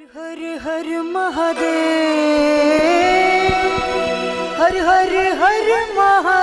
हर हर महादेव हर हर हर महा